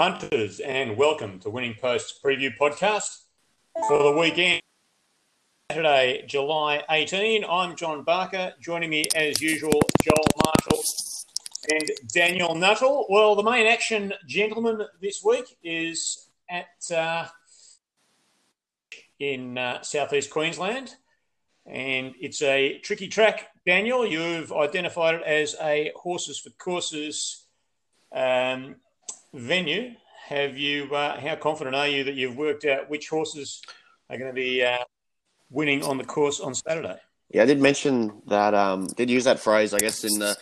Punters, and welcome to Winning Post preview podcast for the weekend. Saturday, July 18. I'm John Barker. Joining me, as usual, Joel Marshall and Daniel Nuttall. Well, the main action, gentlemen, this week is at uh, in uh, southeast Queensland, and it's a tricky track. Daniel, you've identified it as a horses for courses um, venue. Have you? Uh, how confident are you that you've worked out which horses are going to be uh, winning on the course on Saturday? Yeah, I did mention that. Um, did use that phrase, I guess, in the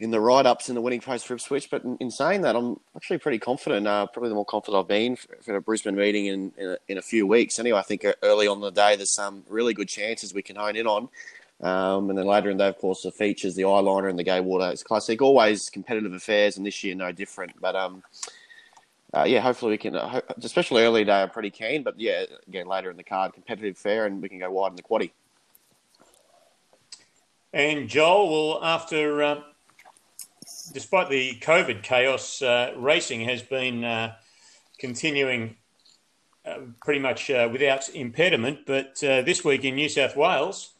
in the write ups in the winning post for Ipswich. But in, in saying that, I'm actually pretty confident. Uh, probably the more confident I've been for, for a Brisbane meeting in in a, in a, few weeks. Anyway, I think early on the day there's some really good chances we can hone in on. Um, and then later in the day, of course, the features, the eyeliner and the Gay Waterhouse Classic. Always competitive affairs, and this year no different. But um, uh, yeah, hopefully we can, uh, especially early day, I'm pretty keen. But yeah, again, later in the card, competitive fair, and we can go wide in the quaddy. And Joel, well, after uh, despite the COVID chaos, uh, racing has been uh, continuing uh, pretty much without impediment. But this week in New South Wales,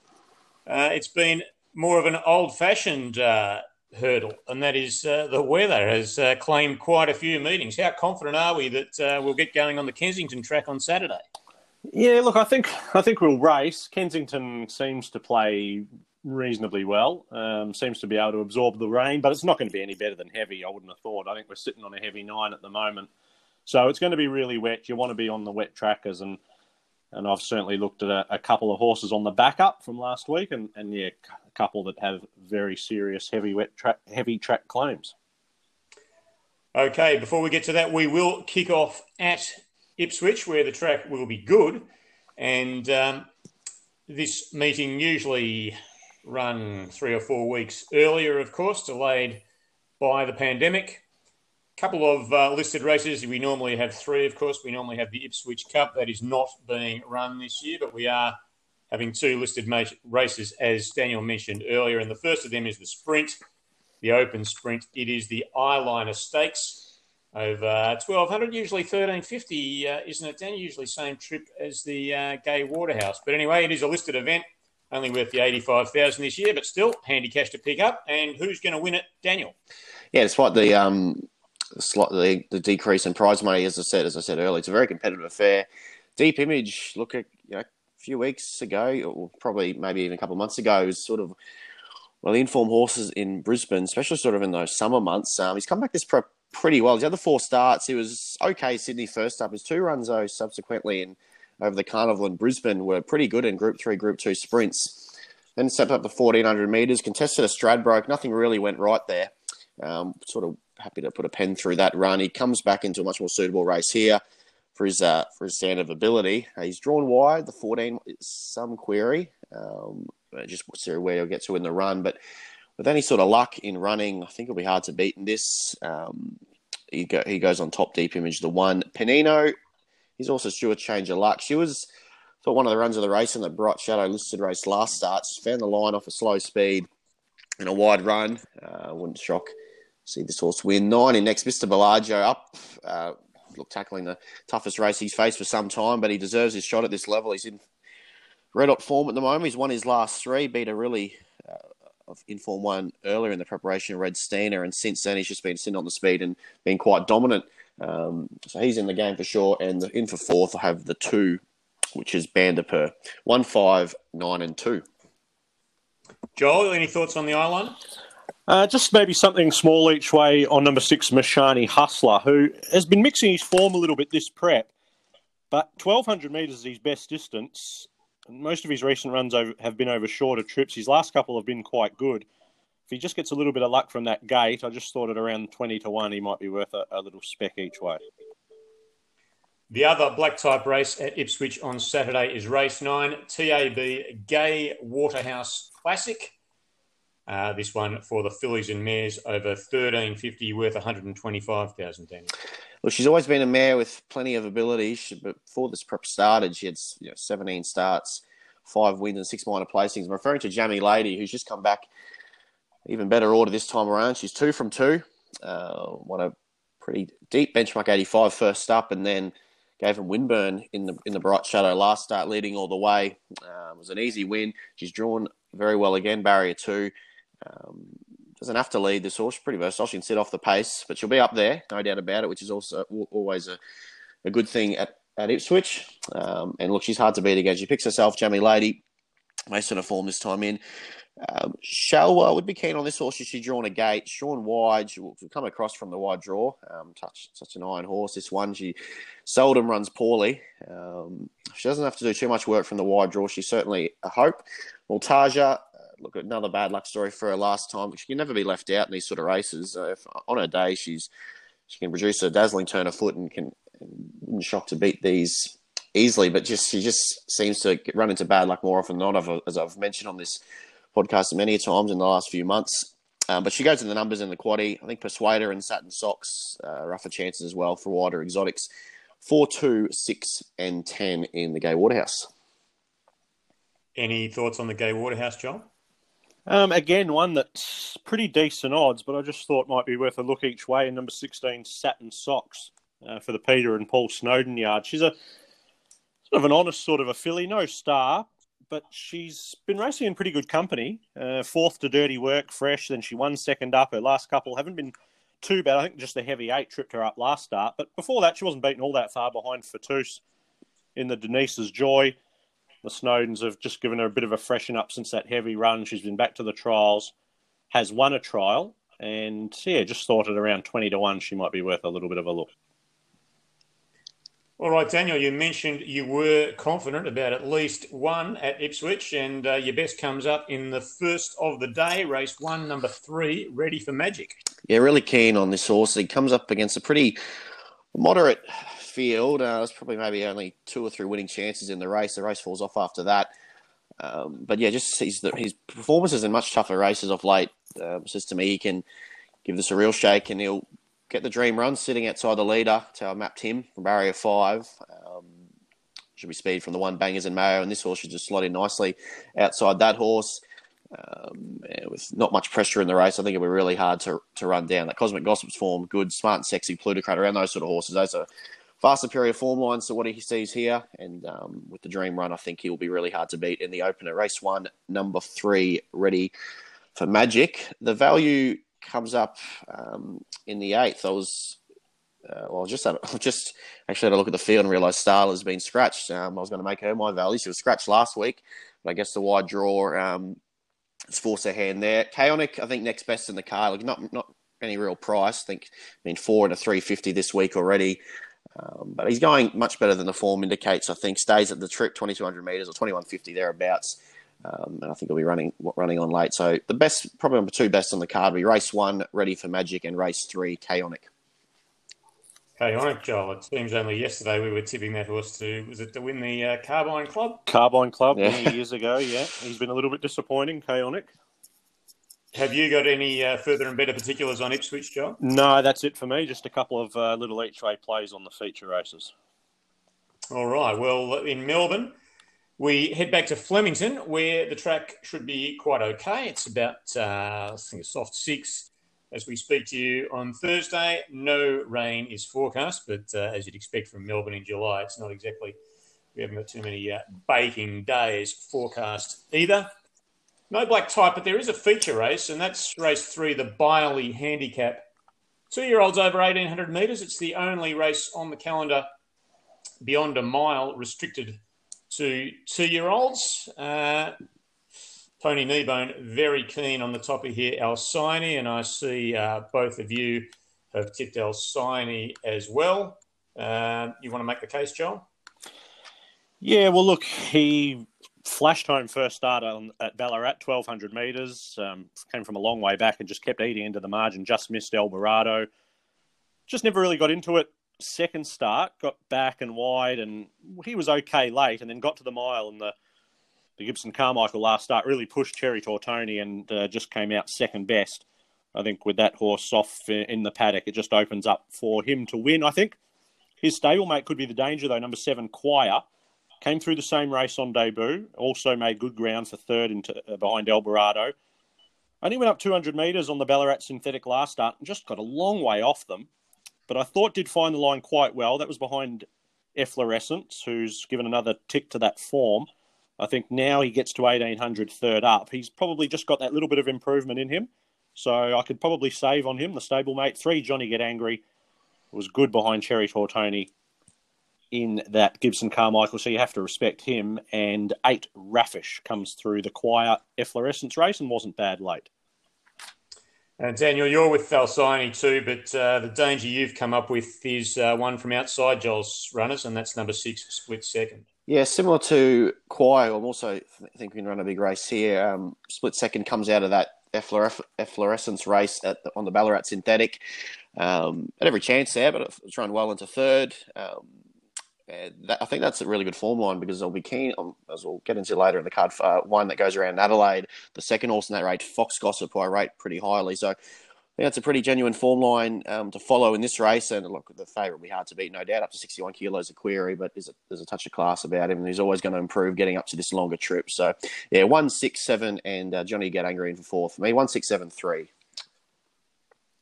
uh, it's been more of an old-fashioned hurdle, and that is the weather has claimed quite a few meetings. How confident are we that we'll get going on the Kensington track on Saturday? Yeah, look, I think I think we'll race. Kensington seems to play reasonably well. Um, seems to be able to absorb the rain, but it's not going to be any better than heavy. I wouldn't have thought. I think we're sitting on a heavy nine at the moment, so it's going to be really wet. You want to be on the wet trackers, and and I've certainly looked at a, a couple of horses on the backup from last week, and and yeah, a couple that have very serious heavy wet track heavy track claims. Okay, before we get to that, we will kick off at Ipswich, where the track will be good, and. Um, this meeting usually run three or four weeks earlier, of course, delayed by the pandemic. Couple of uh, listed races. We normally have three, of course. We normally have the Ipswich Cup. That is not being run this year, but we are having two listed races, as Daniel mentioned earlier. And the first of them is the sprint, the open sprint. It is the Eyeliner Stakes over 1200, usually 1350, uh, isn't it, Daniel? Usually same trip as the uh, Gay Waterhouse. But anyway, it is a listed event only worth the 85,000 this year, but still handy cash to pick up. And who's going to win it, Daniel? Yeah, despite the um, slightly the decrease in prize money, as I said, as I said earlier, it's a very competitive affair. Deep Image, look at you know, a few weeks ago, or probably maybe even a couple of months ago, was sort of well, the informed horses in Brisbane, especially sort of in those summer months. Um, he's come back this prep pretty well. His other four starts, he was okay. Sydney first up, his two runs though subsequently, and over the Carnival in Brisbane were pretty good in Group 3, Group 2 sprints. Then stepped up to 1400 metres, contested a Stradbroke. Nothing really went right there. Um, sort of happy to put a pen through that run. He comes back into a much more suitable race here for his uh, for his stand of ability. Uh, he's drawn wide. The 14 is some query. Um, just see where he'll get to in the run. But with any sort of luck in running, I think it'll be hard to beat in this. Um, he, go, he goes on top deep image. The one Panino He's also Stuart Change of Luck. She was thought one of the runs of the race in the Bright Shadow listed race last start. She found the line off a slow speed in a wide run. Uh, wouldn't shock see this horse win. Nine in next, Mr. Bellagio up. Uh, look, tackling the toughest race he's faced for some time, but he deserves his shot at this level. He's in red hot form at the moment. He's won his last three, beat a really uh, inform one earlier in the preparation, Red Steiner, and since then he's just been sitting on the speed and been quite dominant. Um, so he's in the game for sure. And the, in for fourth, I have the two, which is Banderper. One, five, nine, and two. Joel, any thoughts on the eyeliner? Uh, just maybe something small each way on number six, Mashani Hustler, who has been mixing his form a little bit this prep. But 1200 metres is his best distance. Most of his recent runs over, have been over shorter trips. His last couple have been quite good if he just gets a little bit of luck from that gate, I just thought at around 20 to 1, he might be worth a, a little speck each way. The other black type race at Ipswich on Saturday is race nine, TAB Gay Waterhouse Classic. Uh, this one for the fillies and mares over 1350 worth 125,000 Daniel. Well, she's always been a mare with plenty of ability. She, before this prep started, she had you know, 17 starts, five wins, and six minor placings. I'm referring to Jamie Lady, who's just come back even better order this time around. She's two from two. Uh, a pretty deep benchmark 85 first up, and then gave him Winburn in the in the bright shadow last start, leading all the way. It was an easy win. She's drawn very well again, barrier two. Um, doesn't have to lead this horse. Pretty versatile. She can sit off the pace, but she'll be up there, no doubt about it, which is also always a, a good thing at, at Ipswich. Um, and look, she's hard to beat again. She picks herself, Jamie Lady. Mason of form this time in. Um, Shalwa would be keen on this horse. She's drawn a gate. Sean Wide, she will come across from the wide draw. Um, touch, such an iron horse. This one, she seldom runs poorly. Um, she doesn't have to do too much work from the wide draw. She's certainly a hope. Multaja, look, at another bad luck story for her last time. She can never be left out in these sort of races. If, on her day, she's she can produce a dazzling turn of foot and can shock to beat these easily. But just she just seems to get, run into bad luck more often than not, as I've mentioned on this podcast many times in the last few months. Um, but she goes in the numbers in the quaddy. I think Persuader and Satin Socks uh, rougher chances as well for wider exotics. 4, 2, 6, and 10 in the Gay Waterhouse. Any thoughts on the Gay Waterhouse, John? Um, again, one that's pretty decent odds, but I just thought might be worth a look each way. In number 16, Satin Socks uh, for the Peter and Paul Snowden yard. She's a sort of an honest sort of a filly, no star, but she's been racing in pretty good company. Uh, fourth to Dirty Work, fresh. Then she won second up. Her last couple haven't been too bad. I think just the heavy eight tripped her up last start. But before that, she wasn't beaten all that far behind Fatus in the Denise's Joy. The Snowdens have just given her a bit of a freshen up since that heavy run. She's been back to the trials, has won a trial, and yeah, just thought at around 20 to 1 she might be worth a little bit of a look. All right, Daniel, you mentioned you were confident about at least one at Ipswich, and uh, your best comes up in the first of the day, race one, number three, ready for magic. Yeah, really keen on this horse. He comes up against a pretty moderate field. Uh, there's probably maybe only two or three winning chances in the race. The race falls off after that. Um, but yeah, just his, his performances in much tougher races of late um, says to me he can give this a real shake and he'll get the dream run sitting outside the leader. How I mapped him from barrier five. Um, should be speed from the one bangers and Mayo, and this horse should just slot in nicely outside that horse. Um, with not much pressure in the race, I think it'll be really hard to to run down. That Cosmic Gossip's form, good, smart and sexy, plutocrat around those sort of horses. Those are far superior form lines to what he sees here. And um, with the Dream Run, I think he will be really hard to beat in the opener. Race one, number three, ready for Magic. The value comes up um, in the eighth. I was uh, well, just had, just actually had a look at the field and realised Starla has been scratched. Um, I was going to make her my value. She was scratched last week, but I guess the wide draw um, has forced her hand there. Chaotic, I think next best in the car. Like not not any real price. I think I mean four and a three fifty this week already. Um, but he's going much better than the form indicates. I think stays at the trip twenty two hundred meters or twenty one fifty thereabouts. Um, and I think he'll be running running on late. So the best, probably number two best on the card, will be race one, Ready for Magic, and race three, Chaotic. Chaotic, Joel. It seems only yesterday we were tipping that horse to was it to win the uh, Carbine Club? Carbine Club yeah. many years ago. Yeah, he's been a little bit disappointing. Chaotic. Have you got any uh, further and better particulars on Ipswich, Joel? No, that's it for me. Just a couple of uh, little each way plays on the feature races. All right. Well, in Melbourne, we head back to Flemington, where the track should be quite okay. It's about, uh, I think, a soft six as we speak to you on Thursday. No rain is forecast, but uh, as you'd expect from Melbourne in July, it's not exactly, we haven't got too many uh, baking days forecast either. No black type, but there is a feature race, and that's race three, the Byerley Handicap. Two year olds over 1800 metres. It's the only race on the calendar beyond a mile restricted to two year olds. Uh, Tony Kneebone very keen on the topic here, Alcyone, and I see uh, both of you have tipped Alcyone as well. Uh, you want to make the case, Joel? Yeah, well, look, he flashed home first start on, at Ballarat, 1200 metres. Um, came from a long way back and just kept eating into the margin, just missed Eldorado. Just never really got into it second start, got back and wide, and he was okay late, and then got to the mile, and the the Gibson Carmichael last start really pushed Cherry Tortoni and uh, just came out second best. I think with that horse off in the paddock, it just opens up for him to win. I think his stablemate could be the danger though. Number seven, Choir, came through the same race on debut, also made good ground for third into, uh, behind Eldorado. Only went up 200 metres on the Ballarat synthetic last start and just got a long way off them but I thought did find the line quite well. That was behind Efflorescence, who's given another tick to that form. I think now he gets to 1800 third up. He's probably just got that little bit of improvement in him. So I could probably save on him, the stablemate. Three, Johnny Get Angry was good behind Cherry Tortoni in that Gibson Carmichael, so you have to respect him. And eight, Raffish comes through the quiet efflorescence race and wasn't bad late. And Daniel, you're with Alcyone too, but uh, the danger you've come up with is uh, one from outside Joel's runners, and that's number six, split second. Yeah, similar to Choir, I'm also think we can run a big race here. Um, split second comes out of that efflorescence race the, on the Ballarat synthetic. Um, had every chance there, but it's run well into third. Um, that, I think that's a really good form line because I'll be keen, um, as we'll get into later in the card, uh, one that goes around Adelaide. The second horse in that rate, Fox Gossip, who I rate pretty highly. So I think that's a pretty genuine form line um, to follow in this race. And look, the favourite will be hard to beat, no doubt, up to 61 kilos of query, but there's a, there's a touch of class about him. And he's always going to improve getting up to this longer trip. So yeah, one, six, seven, and uh, Johnny Get Angry in for four for me. One, six, seven, three.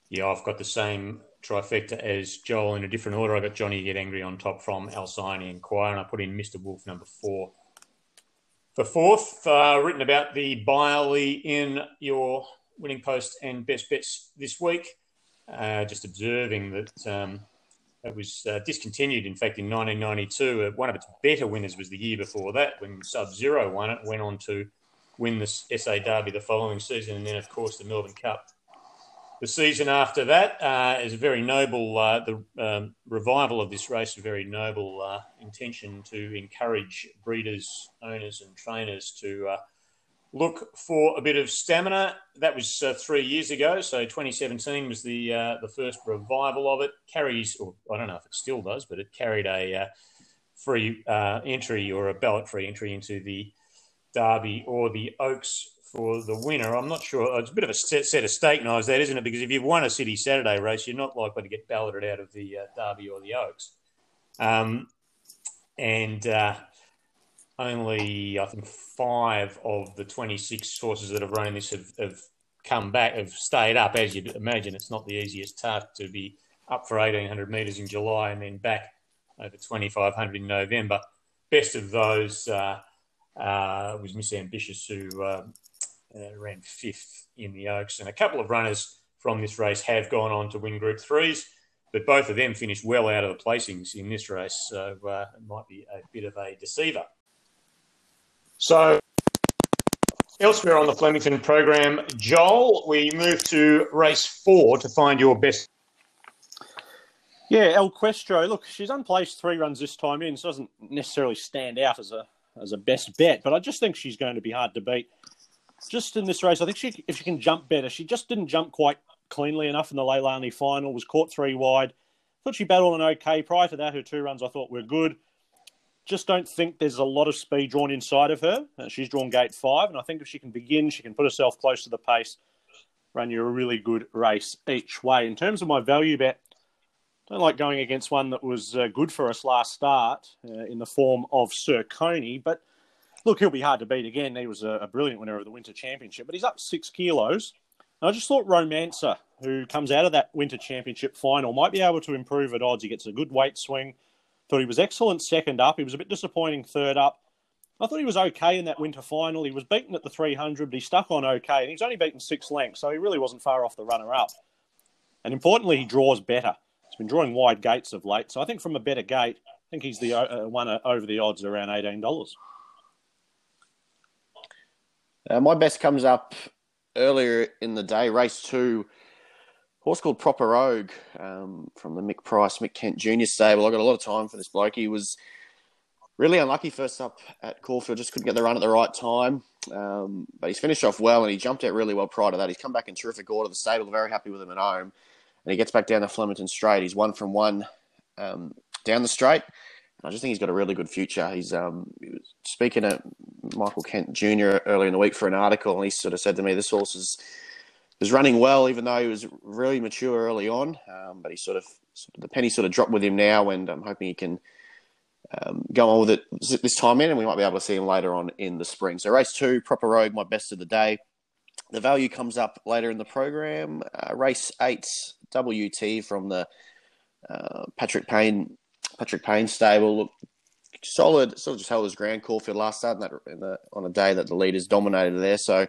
Yeah, I've got the same trifecta as Joel in a different order. I got Johnny Get Angry on top from Alcyone Choir, and I put in Mr. Wolf number four. For fourth, uh, written about the Byerley in your winning post and best bets this week. Uh, just observing that um, it was uh, discontinued, in fact, in 1992. Uh, one of its better winners was the year before that when Sub Zero won it, went on to win the SA Derby the following season, and then, of course, the Melbourne Cup the season after that uh, is a very noble, uh, the um, revival of this race, a very noble uh, intention to encourage breeders, owners, and trainers to uh, look for a bit of stamina. That was uh, three years ago, so 2017 was the uh, the first revival of it. Carries, or I don't know if it still does, but it carried a free entry or a ballot free entry into the Derby or the Oaks for the winner. I'm not sure. It's a bit of a set, set of steak knives, that isn't it? Because if you've won a City Saturday race, you're not likely to get balloted out of the uh, Derby or the Oaks. Um, and uh, only, I think, five of the 26 horses that have run in this have, have come back, have stayed up. As you'd imagine, it's not the easiest task to be up for 1800 metres in July and then back over 2500 in November. Best of those uh, uh, was Miss Ambitious, who uh, ran fifth in the Oaks. And a couple of runners from this race have gone on to win Group Threes, but both of them finished well out of the placings in this race. So uh, it might be a bit of a deceiver. So elsewhere on the Flemington program, Joel, we move to race four to find your best. Yeah, El Questro. Look, she's unplaced three runs this time in, so doesn't necessarily stand out as a as a best bet, but I just think she's going to be hard to beat just in this race, I think she if she can jump better, she just didn't jump quite cleanly enough in the Leilani final. Was caught three wide. Thought she battled an okay. Prior to that, her two runs I thought were good. Just don't think there's a lot of speed drawn inside of her. Uh, she's drawn gate five, and I think if she can begin, she can put herself close to the pace, run you a really good race each way. In terms of my value bet, don't like going against one that was uh, good for us last start uh, in the form of Sir Coney, but look, he'll be hard to beat again. He was a, a brilliant winner of the Winter Championship, but he's up six kilos. And I just thought Romancer, who comes out of that Winter Championship final, might be able to improve at odds. He gets a good weight swing. Thought he was excellent second up. He was a bit disappointing third up. I thought he was okay in that winter final. He was beaten at the 300, but he stuck on okay. And he's only beaten six lengths, so he really wasn't far off the runner up. And importantly, he draws better. He's been drawing wide gates of late. So I think from a better gate, I think he's the uh, one over the odds around $18. Uh, my best comes up earlier in the day, race two. Horse called Proper Rogue um, from the Mick Price, Mick Kent Junior stable. I got a lot of time for this bloke. He was really unlucky first up at Caulfield, just couldn't get the run at the right time. Um, but he's finished off well and he jumped out really well prior to that. He's come back in terrific order. The stable very happy with him at home. And he gets back down the Flemington straight. He's one from one um, down the straight. I just think he's got a really good future. He's um, he speaking to Michael Kent Jr. earlier in the week for an article, and he sort of said to me, "This horse is is running well, even though he was really mature early on. Um, but he sort of, sort of, the penny sort of dropped with him now, and I'm hoping he can um, go on with it this time in, and we might be able to see him later on in the spring. So race two, Proper Rogue, my best of the day. The value comes up later in the program. Uh, race eight, WT from the uh, Patrick Payne, Patrick Payne stable. Look, solid, sort of just held his ground. Caulfield last start in that, in the, on a day that the leaders dominated there. So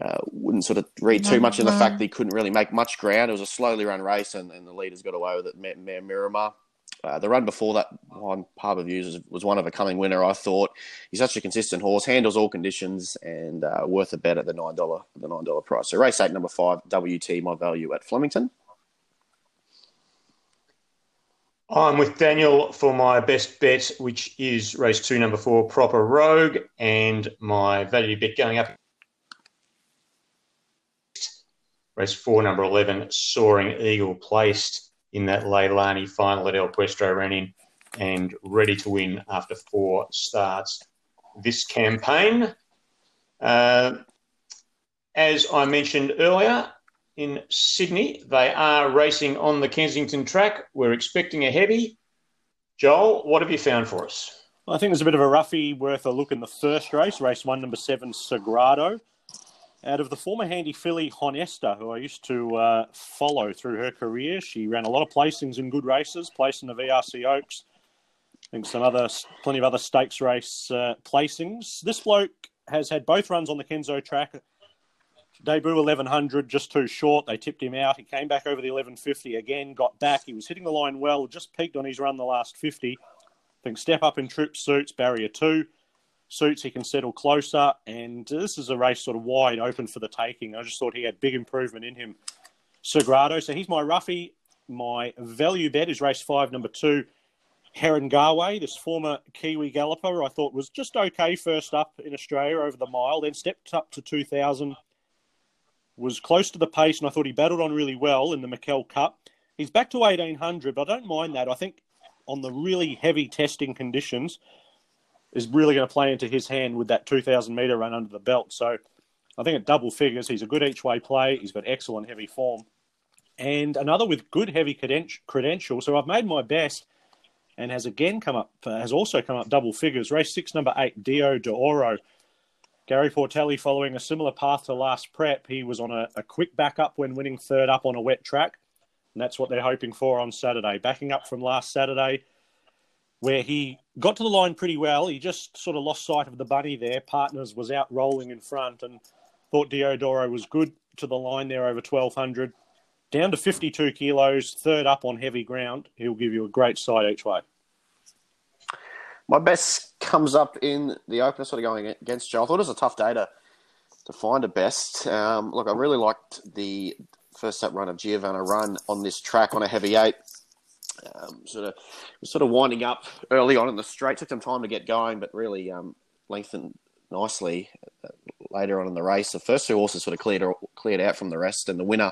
uh, wouldn't sort of read too much in the fact that he couldn't really make much ground. It was a slowly run race, and, and the leaders got away with it. Mayor Miramar. Uh, the run before that on Harbour Views was, was, one of a coming winner. I thought he's such a consistent horse, handles all conditions, and uh, worth a bet at the nine dollar the nine dollar price. So race eight, number five, WT, my value at Flemington. I'm with Daniel for my best bet, which is race two, number four, Proper Rogue, and my value bet going up. Race four, number 11, Soaring Eagle, placed in that Leilani final at El Questro, ran in and ready to win after four starts this campaign. Uh, as I mentioned earlier, in Sydney. They are racing on the Kensington track. We're expecting a heavy. Joel, what have you found for us? I think there's a bit of a roughie worth a look in the first race, race one, number seven, Sagrado. Out of the former handy filly Honesta, who I used to uh, follow through her career, she ran a lot of placings in good races, placed in the VRC Oaks. I think some other, plenty of other stakes race uh, placings. This bloke has had both runs on the Kenzo track Debut 1100, just too short. They tipped him out. He came back over the 1150 again, got back. He was hitting the line well, just peaked on his run the last 50. I think step up in troop suits, barrier two. Suits, he can settle closer. And this is a race sort of wide open for the taking. I just thought he had big improvement in him. Sagrado. So he's my roughie. My value bet is race five, number two, Heron Garway, this former Kiwi galloper, I thought was just okay first up in Australia over the mile, then stepped up to 2000 was close to the pace, and I thought he battled on really well in the Mikel Cup. He's back to 1800, but I don't mind that. I think on the really heavy testing conditions is really going to play into his hand with that 2,000 metre run under the belt. So I think at double figures, he's a good each way play. He's got excellent heavy form. And another with good heavy credential. So I've made my best and has again come up, has also come up double figures. Race six, number eight, Dio de Oro. Gary Portelli following a similar path to last prep. He was on a, a quick backup when winning third up on a wet track. And that's what they're hoping for on Saturday. Backing up from last Saturday, where he got to the line pretty well. He just sort of lost sight of the bunny there. Partners was out rolling in front and thought Diodoro was good to the line there over 1200. Down to 52 kilos, third up on heavy ground. He'll give you a great side each way. My best comes up in the opener, sort of going against Joe. I thought it was a tough day to, to find a best. Um, look, I really liked the first up run of Giovanna run on this track on a heavy eight. Um, sort of was sort of winding up early on in the straight. Took some time to get going, but really um, lengthened nicely uh, later on in the race. The first two horses sort of cleared cleared out from the rest, and the winner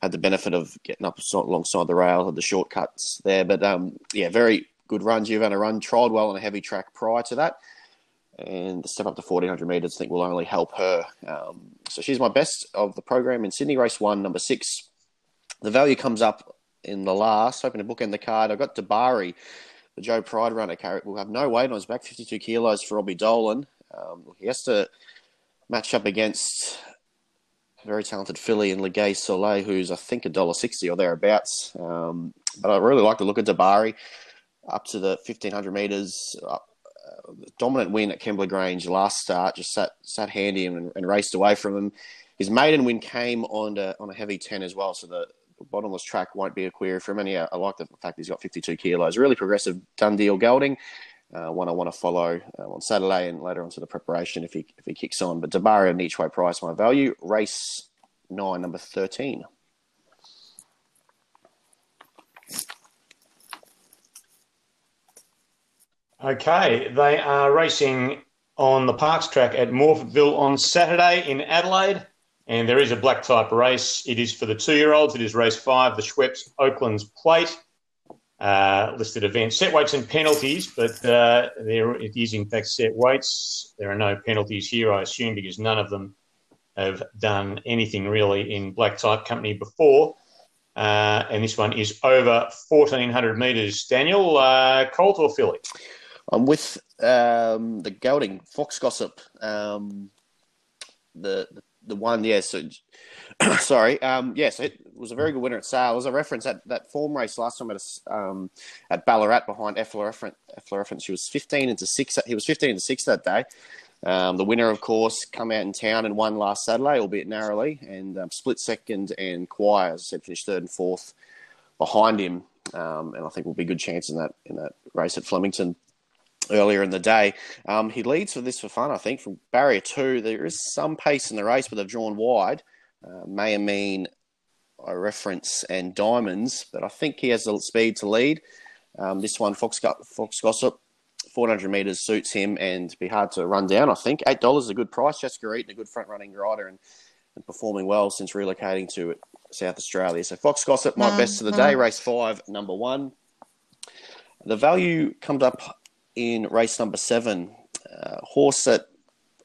had the benefit of getting up alongside the rail, had the shortcuts there. But um, yeah, very good run. Giovanna run trialled well on a heavy track prior to that, and the step up to 1400 metres I think will only help her. Um, so she's my best of the program in Sydney race one, number six. The value comes up in the last, hoping to bookend the card. I've got Dabari, the Joe Pride runner. Will have no weight on his back, 52 kilos for Robbie Dolan. Um, he has to match up against a very talented filly in Legay Soleil, who's I think a dollar sixty or thereabouts. Um, but I really like the look of Dabari up to the 1500 metres. Uh, dominant win at Kembla Grange last start, just sat sat handy and, and, raced away from him. His maiden win came on a, on a heavy 10 as well, so the, bottomless track won't be a query for him. And yeah, I like the fact he's got 52 kilos. Really progressive Dundeel gelding. Uh, one I want to follow uh, on Saturday and later on to the preparation if he if he kicks on. But Dabari and each way price my value. Race nine, number 13. Okay, they are racing on the Parks track at Morphettville on Saturday in Adelaide, and there is a black type race. It is for the two year olds. It is race five, the Schweppes Oaklands Plate. Uh, listed event set weights and penalties, but uh, there it is in fact set weights. There are no penalties here, I assume, because none of them have done anything really in black type company before. Uh, and this one is over 1400 metres. Daniel, uh, Colt or Filly? I'm with um, the gelding Fox Gossip. Um, the, the one, yeah. So Sorry. Um, yes, it was a very good winner at Sale. As a reference, that, that form race last time at um, at Ballarat behind Efflorescent, she was fifteen into six. He was fifteen into six that day. Um, the winner, of course, come out in town and won last Saturday, albeit narrowly, and um, split second and Choir, as I said, finished third and fourth behind him. Um, and I think will be good chance in that in that race at Flemington earlier in the day. Um, he leads for this for fun, I think, from barrier two. There is some pace in the race, but they've drawn wide. Uh, may mean I reference and diamonds, but I think he has the speed to lead. Um, this one, Fox, Fox Gossip, 400 metres suits him and be hard to run down, I think. $8 is a good price. Jessica Eaton, a good front running rider and, and performing well since relocating to South Australia. So Fox Gossip, my best of the day, race five, number one. The value comes up in race number seven. Uh, horse that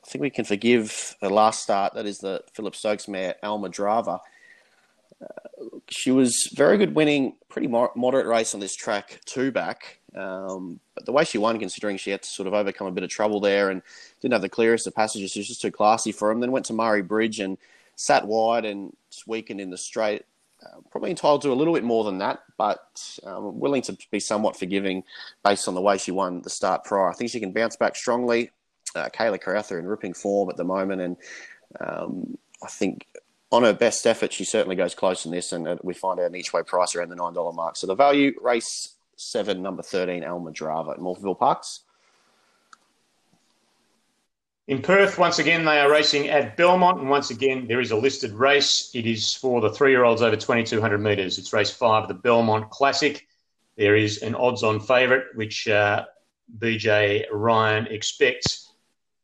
I think we can forgive the last start. That is the Phillip Stokes mare, Almadrava. Uh, she was very good winning, pretty moderate race on this track, two back. Um, but the way she won, considering she had to sort of overcome a bit of trouble there and didn't have the clearest of passages, she was just too classy for him. Then went to Murray Bridge and sat wide and weakened in the straight. Uh, probably entitled to a little bit more than that, but um, willing to be somewhat forgiving based on the way she won the start prior. I think she can bounce back strongly. Uh, Kayla Crowther in ripping form at the moment, and um, I think on her best effort, she certainly goes close in this, and uh, we find out an each way price around the nine dollar mark. So the value race seven, number thirteen, Almadrava at Morphettville Parks. In Perth, once again, they are racing at Belmont, and once again, there is a listed race. It is for the three year olds over 2,200 metres. It's race five the Belmont Classic. There is an odds on favourite, which uh, BJ Ryan expects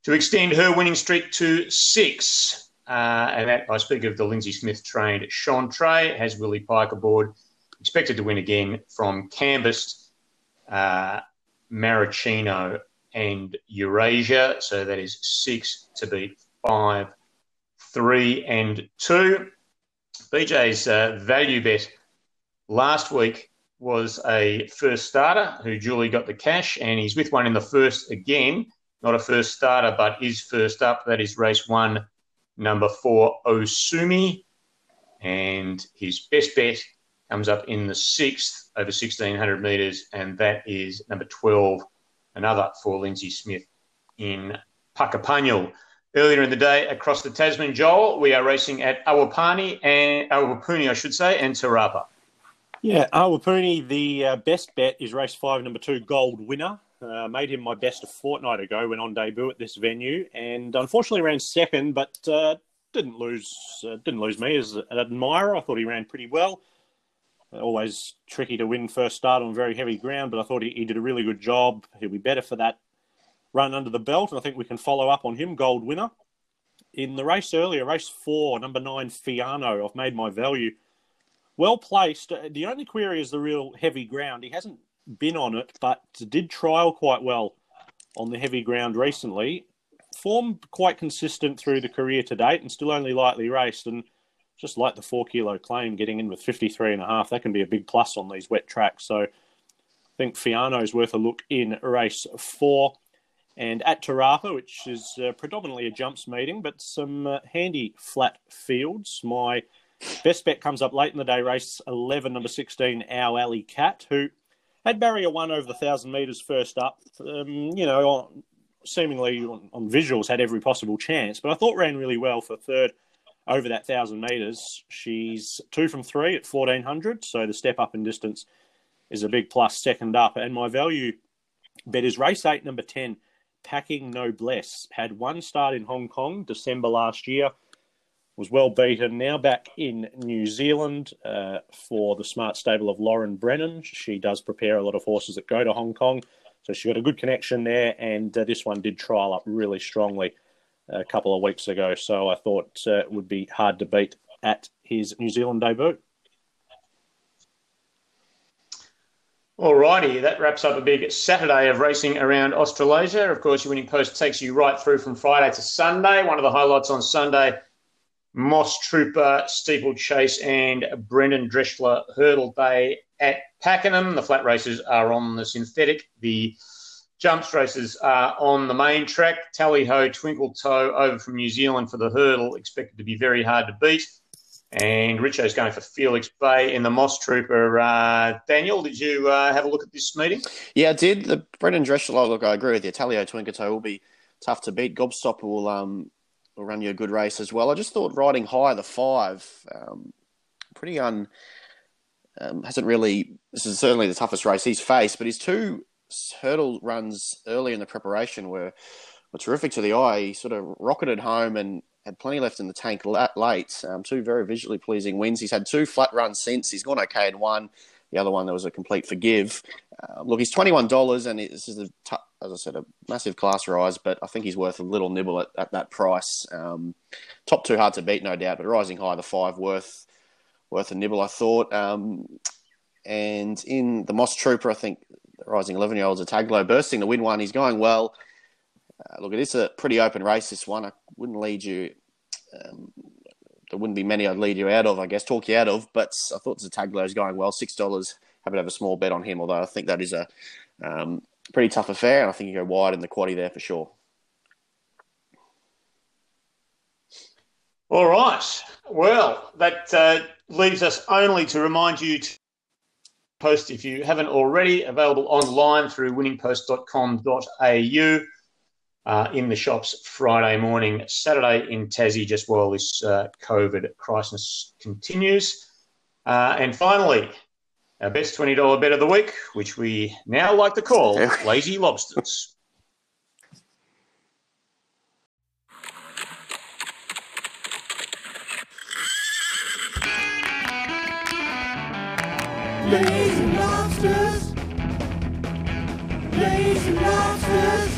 to extend her winning streak to six. Uh, and that, I speak of the Lindsay Smith trained Chantre, has Willie Pike aboard, expected to win again from Cambist, uh, Maricino, and Eurasia. So that is six to beat five, three, and two. BJ's uh, value bet last week was a first starter who Julie got the cash, and he's with one in the first again. Not a first starter, but is first up. That is race one, number four, Osumi. And his best bet comes up in the sixth over 1600 metres, and that is number 12, another for Lindsay Smith in Puckapunyal. Earlier in the day across the Tasman, Joel, we are racing at Awapani and Awapuni, I should say, and Te Rapa. Yeah, Awapuni, the uh, best bet is race five, number two, Gold Winner. Uh, made him my best a fortnight ago when on debut at this venue, and unfortunately ran second, but uh, didn't lose. Uh, didn't lose me as an admirer. I thought he ran pretty well. Always tricky to win first start on very heavy ground, but I thought he, he did a really good job. He'll be better for that run under the belt, and I think we can follow up on him. Gold winner in the race earlier, race four, number nine, Fiano. I've made my value well placed. Uh, the only query is the real heavy ground. He hasn't been on it, but did trial quite well on the heavy ground recently. Form quite consistent through the career to date, and still only lightly raced. And just like the four kilo claim, getting in with 53 and a half, that can be a big plus on these wet tracks. So I think Fiano's worth a look in race four. And at Te Rapa, which is uh, predominantly a jumps meeting, but some uh, handy flat fields. My best bet comes up late in the day, race 11, number 16, Our Alley Cat, who had barrier one over the 1,000 metres first up. Um, you know, seemingly on, on visuals had every possible chance, but I thought ran really well for third over that thousand meters. She's two from three at fourteen hundred, so the step up in distance is a big plus. Second up, and my value bet is race eight, number ten, Packing Noblesse. Had one start in Hong Kong December last year. Was well beaten. Now back in New Zealand uh, for the smart stable of Lauren Brennan. She does prepare a lot of horses that go to Hong Kong, so she got a good connection there. And uh, this one did trial up really strongly a couple of weeks ago. So I thought uh, it would be hard to beat at his New Zealand debut. Alrighty, that wraps up a big Saturday of racing around Australasia. Of course, your winning post takes you right through from Friday to Sunday. One of the highlights on Sunday, Moss Trooper, Steeplechase, and Brendan Drechsler Hurdle Day at Pakenham. The flat races are on the synthetic. The jumps races are on the main track. Tallyho Twinkletoe over from New Zealand for the hurdle, expected to be very hard to beat. And Richo's going for Felix Bay in the Moss Trooper. Uh, Daniel, did you uh, have a look at this meeting? Yeah, I did. The Brendan Drechsler, look, I agree with you. Tallyho Twinkletoe will be tough to beat. Gobstopper will um will run you a good race as well. I just thought riding high the five, um, pretty un um, hasn't really. This is certainly the toughest race he's faced, but his two hurdle runs early in the preparation were were terrific to the eye. He sort of rocketed home and had plenty left in the tank late. Um, two very visually pleasing wins. He's had two flat runs since. He's gone okay in one. The other one, there was a complete forgive. Uh, look, he's $21, and this is, a t- as I said, a massive class rise, but I think he's worth a little nibble at, at that price. Um, top two hard to beat, no doubt, but rising high, the five worth worth a nibble, I thought. Um, and in the Moss Trooper, I think the rising 11 year olds are Taglo bursting to win one. He's going well. Uh, look, it is a pretty open race, this one. I wouldn't lead you. Um, there wouldn't be many I'd lead you out of, I guess, talk you out of. But I thought Zataglo is going well. Six dollars. Happy to have a small bet on him, although I think that is a um, pretty tough affair, and I think you go wide in the quaddy there for sure. All right. Well, that uh, leaves us only to remind you to post if you haven't already, available online through winningpost.com.au uh, in the shops Friday morning, Saturday in Tassie, just while this uh, COVID crisis continues. Uh, and finally, our best $20 bet of the week, which we now like to call Lazy Lobsters. Lazy Lobsters. Lazy Lobsters.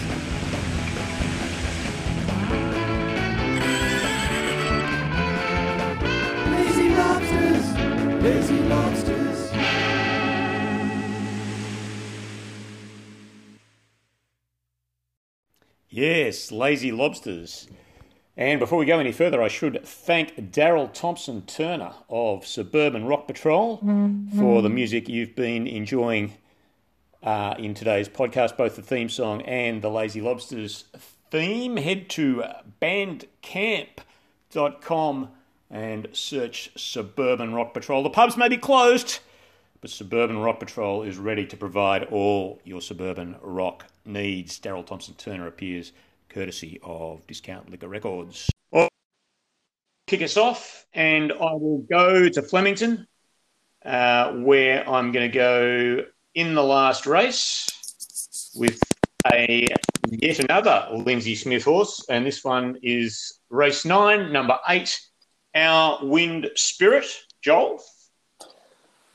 Lazy Lobsters. Lazy Lobsters. Yes, Lazy Lobsters. And before we go any further, I should thank Daryl Thompson Turner of Suburban Rock Patrol mm-hmm. for the music you've been enjoying uh, in today's podcast, both the theme song and the Lazy Lobsters theme. Head to bandcamp.com and search Suburban Rock Patrol. The pubs may be closed, but Suburban Rock Patrol is ready to provide all your suburban rock needs. Daryl Thompson Turner appears courtesy of Discount Liquor Records. Well, kick us off, and I will go to Flemington, uh, where I'm going to go in the last race with a yet another Lindsay Smith horse, and this one is race nine, number eight, Our Wind Spirit. Joel.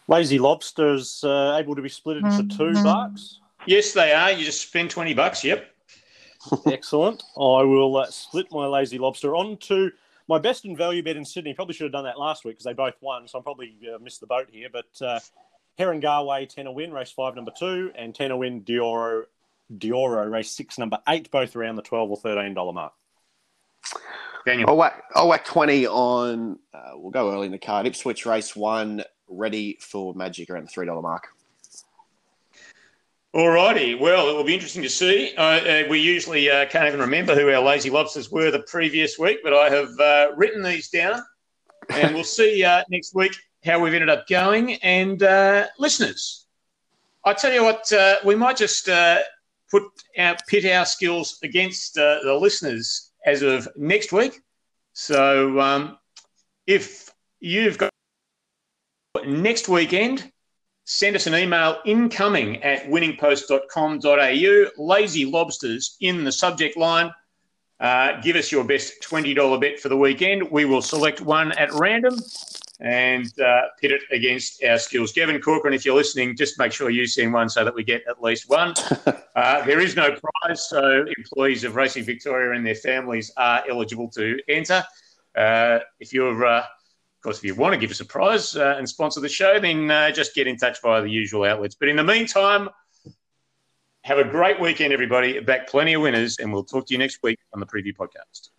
Lazy Lobsters uh, able to be split into two mm-hmm. bucks. Yes, they are. You just spend twenty bucks. Yep. Excellent. I will uh, split my lazy lobster onto my best and value bet in Sydney. Probably should have done that last week because they both won, so I'm probably uh, missed the boat here. But uh, Heron Garway, tenner win, race five, number two, and tenner win, Dioro, Dioro, race six, number eight, both around the twelve or thirteen dollar mark. Daniel, I'll whack, I'll whack twenty on. Uh, we'll go early in the card. Ipswich race one, ready for Magic around the three dollar mark. All righty. Well, it will be interesting to see. Uh, uh, we usually uh, can't even remember who our lazy lobsters were the previous week, but I have uh, written these down, and we'll see uh, next week how we've ended up going. And uh, listeners, I tell you what, we might just put our pit our skills against the listeners as of next week. So um, if you've got next weekend send us an email incoming at winningpost.com.au. Lazy lobsters in the subject line. Uh, give us your best $20 bet for the weekend. We will select one at random and uh, pit it against our skills. Gavin Corcoran, if you're listening, just make sure you send one so that we get at least one. Uh, there is no prize, so employees of Racing Victoria and their families are eligible to enter. Uh, if you're uh, course, if you want to give us a prize uh, and sponsor the show, then uh, just get in touch via the usual outlets. But in the meantime, have a great weekend, everybody. Back plenty of winners, and we'll talk to you next week on the preview podcast.